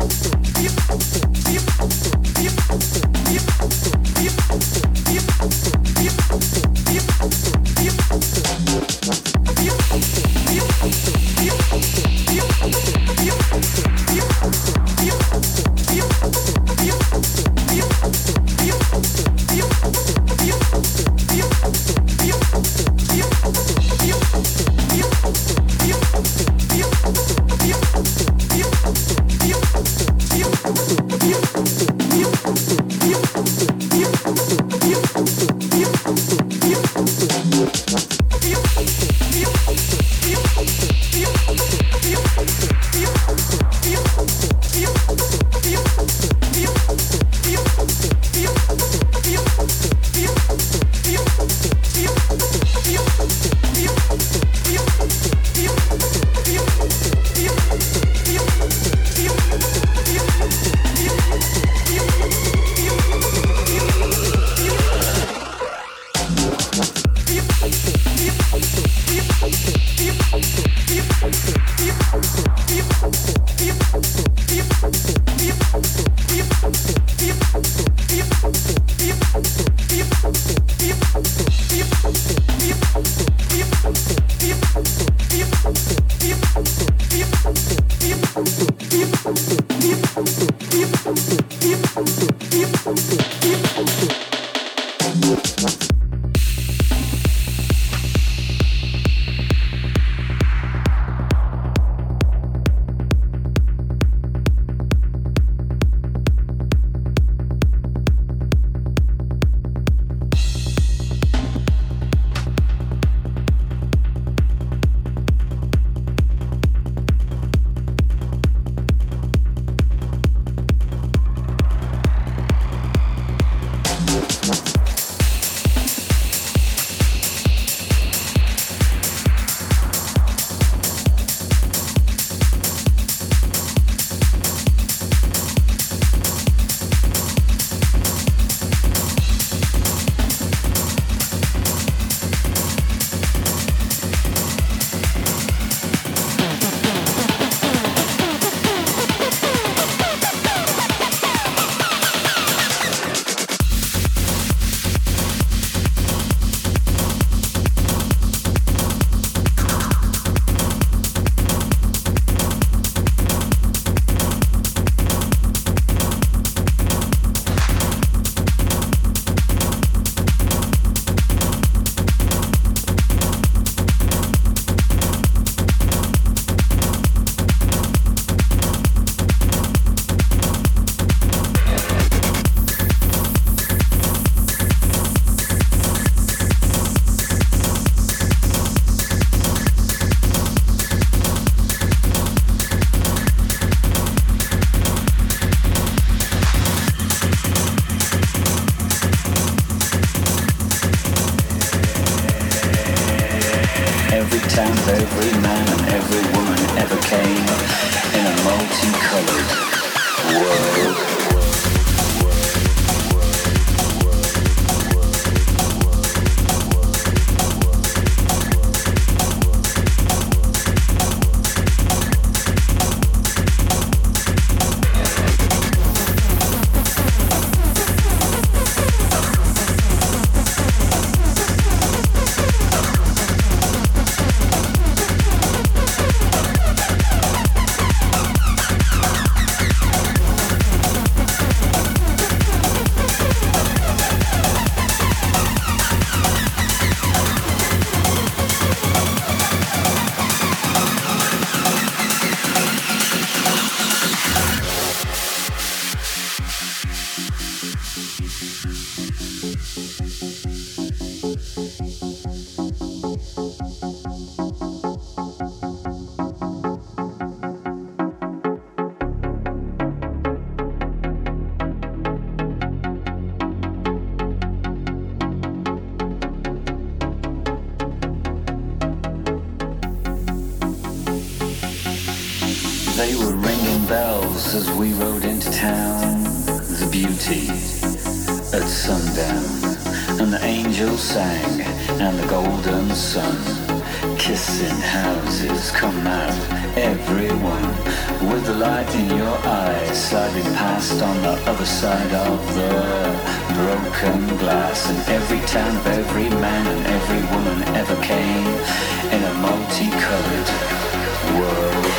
Yep. Yep. Yep. still sang and the golden sun. Kissing houses, come out, everyone. With the light in your eyes, sliding past on the other side of the broken glass. And every town of every man and every woman ever came in a multicolored world.